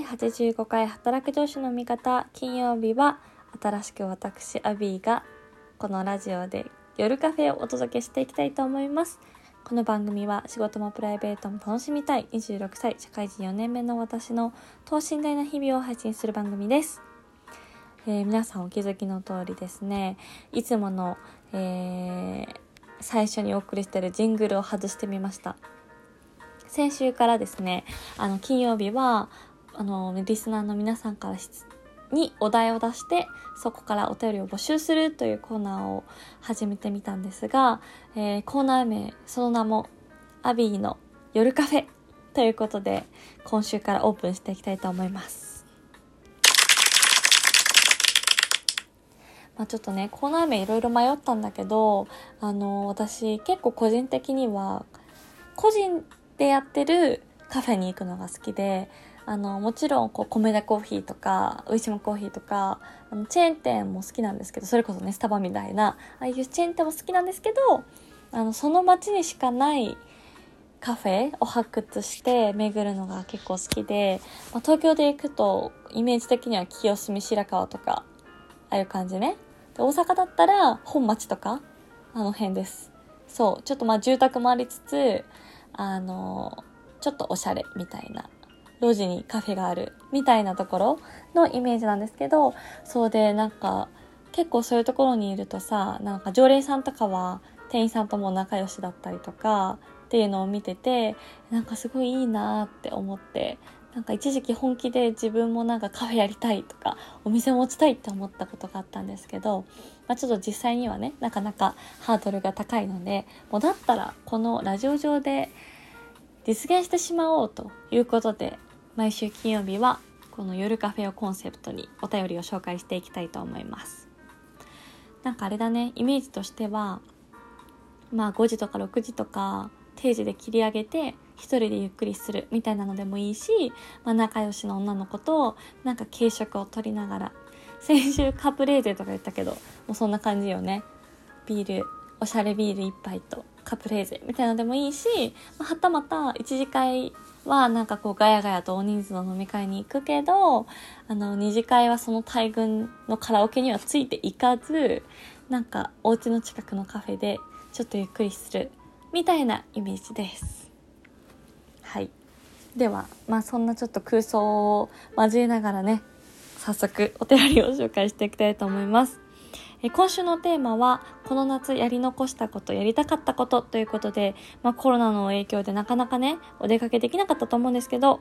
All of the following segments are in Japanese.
第85回働く上司の味方。金曜日は新しく私アビーがこのラジオで夜カフェをお届けしていきたいと思います。この番組は仕事もプライベートも楽しみたい26歳社会人4年目の私の等身大な日々を配信する番組です、えー皆さんお気づきの通りですね。いつもの、えー最初にお送りしているジングルを外してみました。先週からですねあの金曜日はあのリスナーの皆さんからにお題を出してそこからお便りを募集するというコーナーを始めてみたんですが、えーコーナー名その名も「アビーの夜カフェ」ということで今週からオープンしていきたいと思います。まあ、ちょっとねコーナー名いろいろ迷ったんだけどあの私結構個人的には個人でやってるカフェに行くのが好きであのもちろんこう米田コーヒーとか上島コーヒーとかあのチェーン店も好きなんですけどそれこそねスタバみたいなああいうチェーン店も好きなんですけどあのその街にしかないカフェを発掘して巡るのが結構好きで、まあ、東京で行くとイメージ的には清澄白河とかああいう感じね。で大阪だったら本町とかあの辺です。そうちょっとまあ住宅もありつつあのちょっとおしゃれみたいな路地にカフェがあるみたいなところのイメージなんですけどそうでなんか結構そういうところにいるとさなんか常連さんとかは店員さんとも仲良しだったりとかっていうのを見ててなんかすごいいいなって思ってなんか一時期本気で自分もなんかカフェやりたいとかお店持ちたいって思ったことがあったんですけど、まあ、ちょっと実際にはねなかなかハードルが高いのでもうだったらこのラジオ上で実現してしまおうということで毎週金曜日はこの夜カフェをコンセプトにお便りを紹介していきたいと思います。なんかあれだね。イメージとしてはまあ5時とか6時とか定時で切り上げて一人でゆっくりするみたいなのでもいいし、まあ、仲良しの女の子となんか軽食を取りながら。先週カプレーゼとか言ったけどもうそんな感じよね。ビールおしゃれビール一杯とカプレーゼみたいなのでもいいし、まあはたまた一次会はなんかこうガヤガヤと大人数の飲み会に行くけどあの二次会はその大群のカラオケにはついていかずなんかお家の近くのカフェでちょっとゆっくりするみたいなイメージです。はい。では、まあそんなちょっと空想を交えながらね、早速お便りを紹介していきたいと思います。今週のテーマは、この夏やり残したこと、やりたかったことということで、まあコロナの影響でなかなかね、お出かけできなかったと思うんですけど、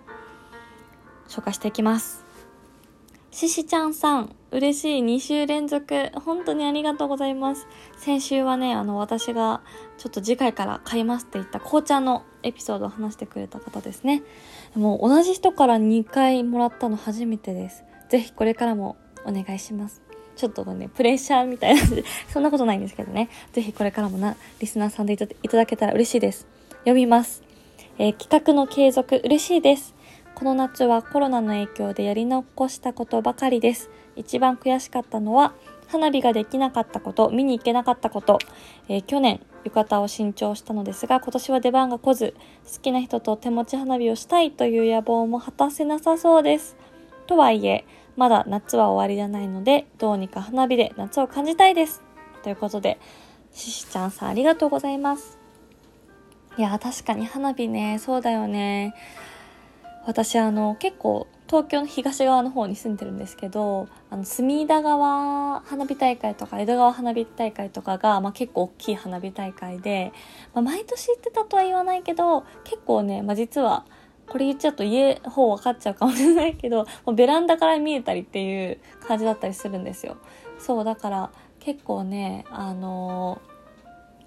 紹介していきます。ししちゃんさん、嬉しい2週連続、本当にありがとうございます。先週はね、あの私がちょっと次回から買いますって言った紅茶のエピソードを話してくれた方ですね。もう同じ人から2回もらったの初めてです。ぜひこれからもお願いします。ちょっとね、プレッシャーみたいな そんなことないんですけどね。ぜひこれからもな、リスナーさんでいただけたら嬉しいです。読みます。えー企画の継続嬉しいです。この夏はコロナの影響でやり残したことばかりです。一番悔しかったのは、花火ができなかったこと、見に行けなかったこと、えー去年、浴衣を新調したのですが、今年は出番が来ず、好きな人と手持ち花火をしたいという野望も果たせなさそうです。とはいえ、まだ夏は終わりじゃないので、どうにか花火で夏を感じたいです。ということで、ししちゃんさんありがとうございます。いや、確かに花火ね、そうだよね。私あの結構東京の東側の方に住んでるんですけどあの隅田川花火大会とか江戸川花火大会とかが、まあ、結構大きい花火大会で、まあ、毎年行ってたとは言わないけど結構ね、まあ、実はこれ言っちゃうと家方分かっちゃうかもしれないけど もうベランダから見えたりっていう感じだったりするんですよ。そうだから結構ねあのー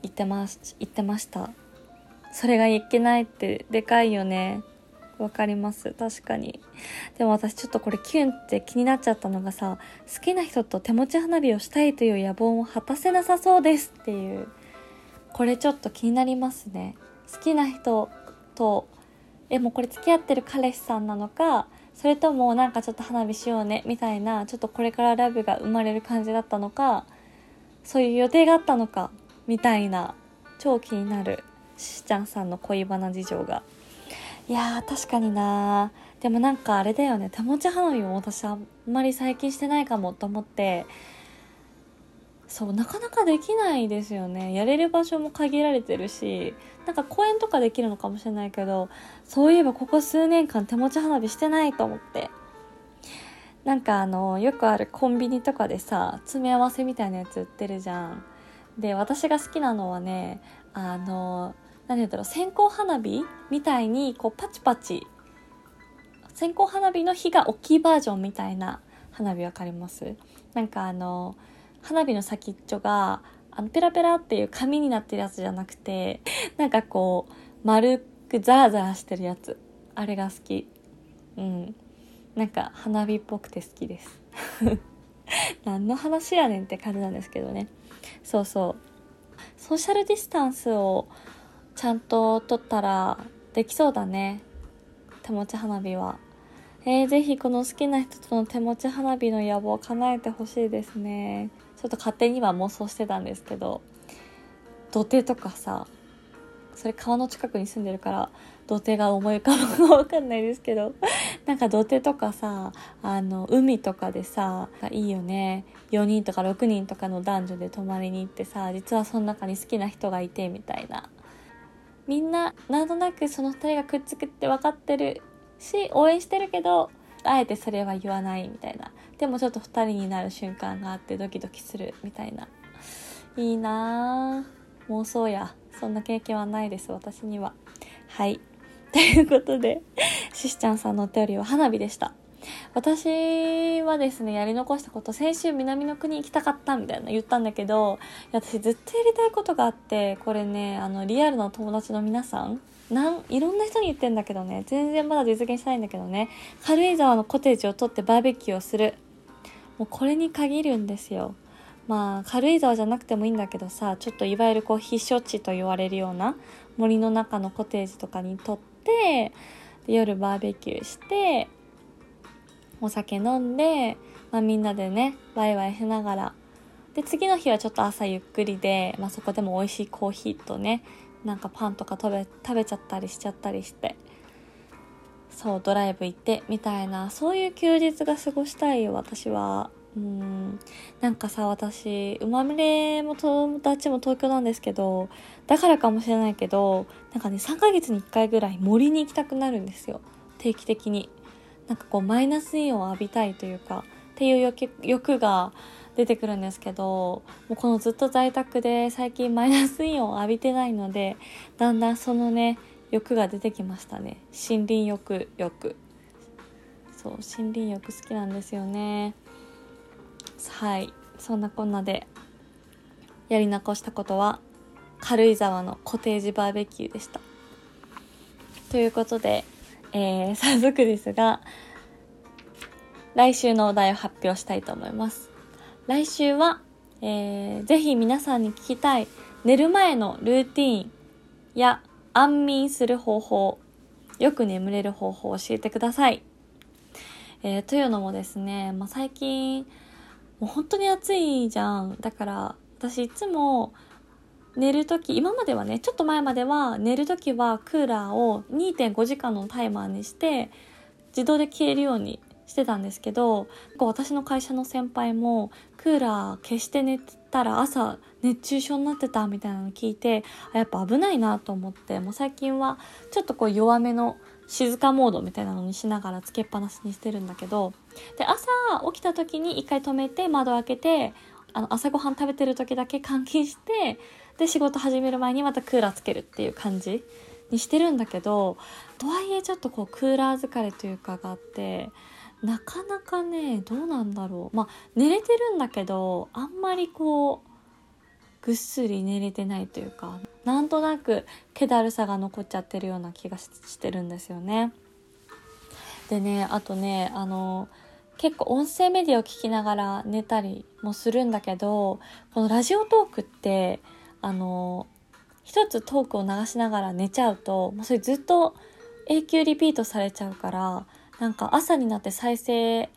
行ってます行ってました。それがいけないってでかいよね。わかります。確かに。でも私ちょっとこれキュンって気になっちゃったのがさ好きな人と手持ち花火をしたいという野望も果たせなさそうですっていう。これちょっと気になりますね。好きな人とえもうこれ付き合ってる彼氏さんなのかそれともなんかちょっと花火しようねみたいなちょっとこれからラブが生まれる感じだったのかそういう予定があったのかみたいな超気になるししちゃんさんの恋バナ事情が。いやー確かになでもなんかあれだよね手持ち花火も私あんまり最近してないかもと思ってそうなかなかできないですよね。やれる場所も限られてるしなんか公園とかできるのかもしれないけどそういえばここ数年間手持ち花火してないと思って。なんかあのよくあるコンビニとかでさ詰め合わせみたいなやつ売ってるじゃん。で私が好きなのはねあの何て言うんだろう線香花火みたいにこうパチパチ線香花火の火が大きいバージョンみたいな花火わかります？なんかあの花火の先っちょがあのペラペラっていう紙になってるやつじゃなくて なんかこう丸くザラザラしてるやつ。あれが好き。うん。なんか花火っぽくて好きです。何の話やねんって感じなんですけどね。そうそう。ソーシャルディスタンスをちゃんと取ったらできそうだね。手持ち花火は。えー、ぜひこの好きな人との手持ち花火の野望を叶えてほしいですね。ちょっと勝手には妄想してたんですけど土手とかさそれ川の近くに住んでるから土手が思い浮かぶかわかんないですけど なんか土手とかさあの海とかでさいいよね。4人とか6人とかの男女で泊まりに行ってさ実はその中に好きな人がいてみたいな。みんななんとなくその2人がくっつくって分かってるし応援してるけどあえてそれは言わないみたいな。でもちょっと2人になる瞬間があってドキドキするみたいな。いいなぁ妄想や。そんな経験はないです私には。はい。ということでししちゃんさんのお便りは花火でした。私はですねやり残したこと先週南の国行きたかったみたいな言ったんだけど私ずっとやりたいことがあってこれねあのリアルの友達の皆さんなんいろんな人に言ってんだけどね全然まだ実現しないんだけどね軽井沢のコテージを取ってバーベキューをする。もうこれに限るんですよ。まあ軽井沢じゃなくてもいいんだけどさちょっといわゆるこう避暑地と言われるような森の中のコテージとかにとってで夜バーベキューしてお酒飲んで、まあ、みんなでねワイワイしながら。で次の日はちょっと朝ゆっくりで、まあ、そこでも美味しいコーヒーとねなんかパンとか食べ食べちゃったりしちゃったりして。そうドライブ行ってみたいな。そういう休日が過ごしたいよ私は。うん。なんかさ私生まれも友達も東京なんですけどだからかもしれないけどなんかね3ヶ月に1回ぐらい森に行きたくなるんですよ。定期的に。なんかこうマイナスイオンを浴びたいというかっていう欲が出てくるんですけどもうこのずっと在宅で最近マイナスイオンを浴びてないのでだんだんそのね欲が出てきましたね。森林浴欲。そう森林浴好きなんですよね。はい。そんなこんなでやり残したことは軽井沢のコテージバーベキューでした。ということで、えー、早速ですが来週のお題を発表したいと思います。来週は、えー、ぜひ皆さんに聞きたい寝る前のルーティーンや安眠する方法よく眠れる方法を教えてください、えー、というのもですね、まあ、最近もう本当に暑いじゃん。だから私いつも寝る時今まではねちょっと前までは寝る時はクーラーを2.5時間のタイマーにして自動で消えるようにしてたんですけど私の会社の先輩もクーラー消して寝てたら朝熱中症になってたみたいなの聞いてやっぱ危ないなと思ってもう最近はちょっとこう弱めの静かモードみたいなのにしながらつけっぱなしにしてるんだけどで朝起きた時に一回止めて窓開けてあの朝ごはん食べてる時だけ換気してで仕事始める前にまたクーラーつけるっていう感じにしてるんだけどとはいえちょっとこうクーラー疲れというかがあってなかなかねどうなんだろうまあ寝れてるんだけどあんまりこうぐっすり寝れてないというかなんとなく気だるさが残っちゃってるような気がしてるんですよね。でねあとねあの結構音声メディアを聞きながら寝たりもするんだけどこのラジオトークってあの一つトークを流しながら寝ちゃうともうそれずっと永久リピートされちゃうからなんか朝になって再生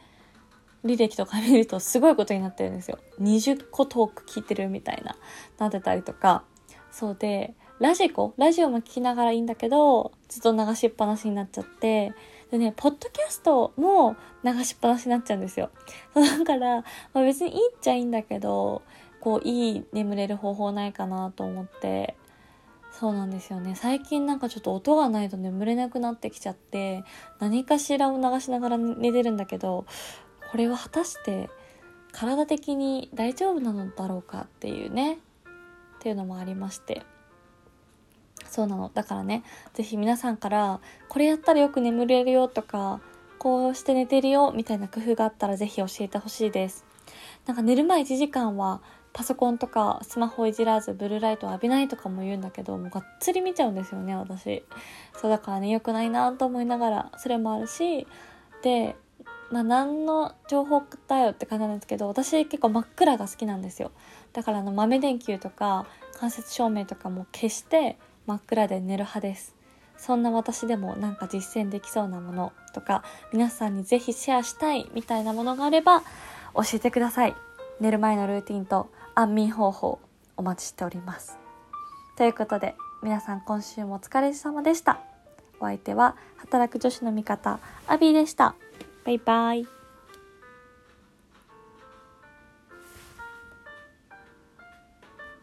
履歴とか見るとすごいことになってるんですよ。20個トーク聞いてるみたいな、なってたりとか。そうで、ラジコ？ラジオも聞きながらいいんだけど、ずっと流しっぱなしになっちゃって、でね、ポッドキャストも流しっぱなしになっちゃうんですよ。だから、まあ、別にいいっちゃいいんだけど、こう、いい眠れる方法ないかなと思って、そうなんですよね。最近なんかちょっと音がないと眠れなくなってきちゃって、何かしらを流しながら寝てるんだけど、これは果たして体的に大丈夫なのだろうかっていうね、っていうのもありまして。そうなの。だからね、是非皆さんから、これやったらよく眠れるよとか、こうして寝てるよみたいな工夫があったら是非教えてほしいです。なんか寝る前1時間はパソコンとかスマホいじらずブルーライトを浴びないとかも言うんだけどもうがっつり見ちゃうんですよね私。そうだからね良くないなと思いながらそれもあるしでまあ何の情報だよって感じなんですけど私結構真っ暗が好きなんですよ。だからあの豆電球とか間接照明とかも消して真っ暗で寝る派です。そんな私でもなんか実践できそうなものとか皆さんにぜひシェアしたいみたいなものがあれば教えてください。寝る前のルーティンと安眠方法お待ちしております。ということで皆さん今週もお疲れ様でした。お相手は働く女子の味方アビーでした。バイバイ。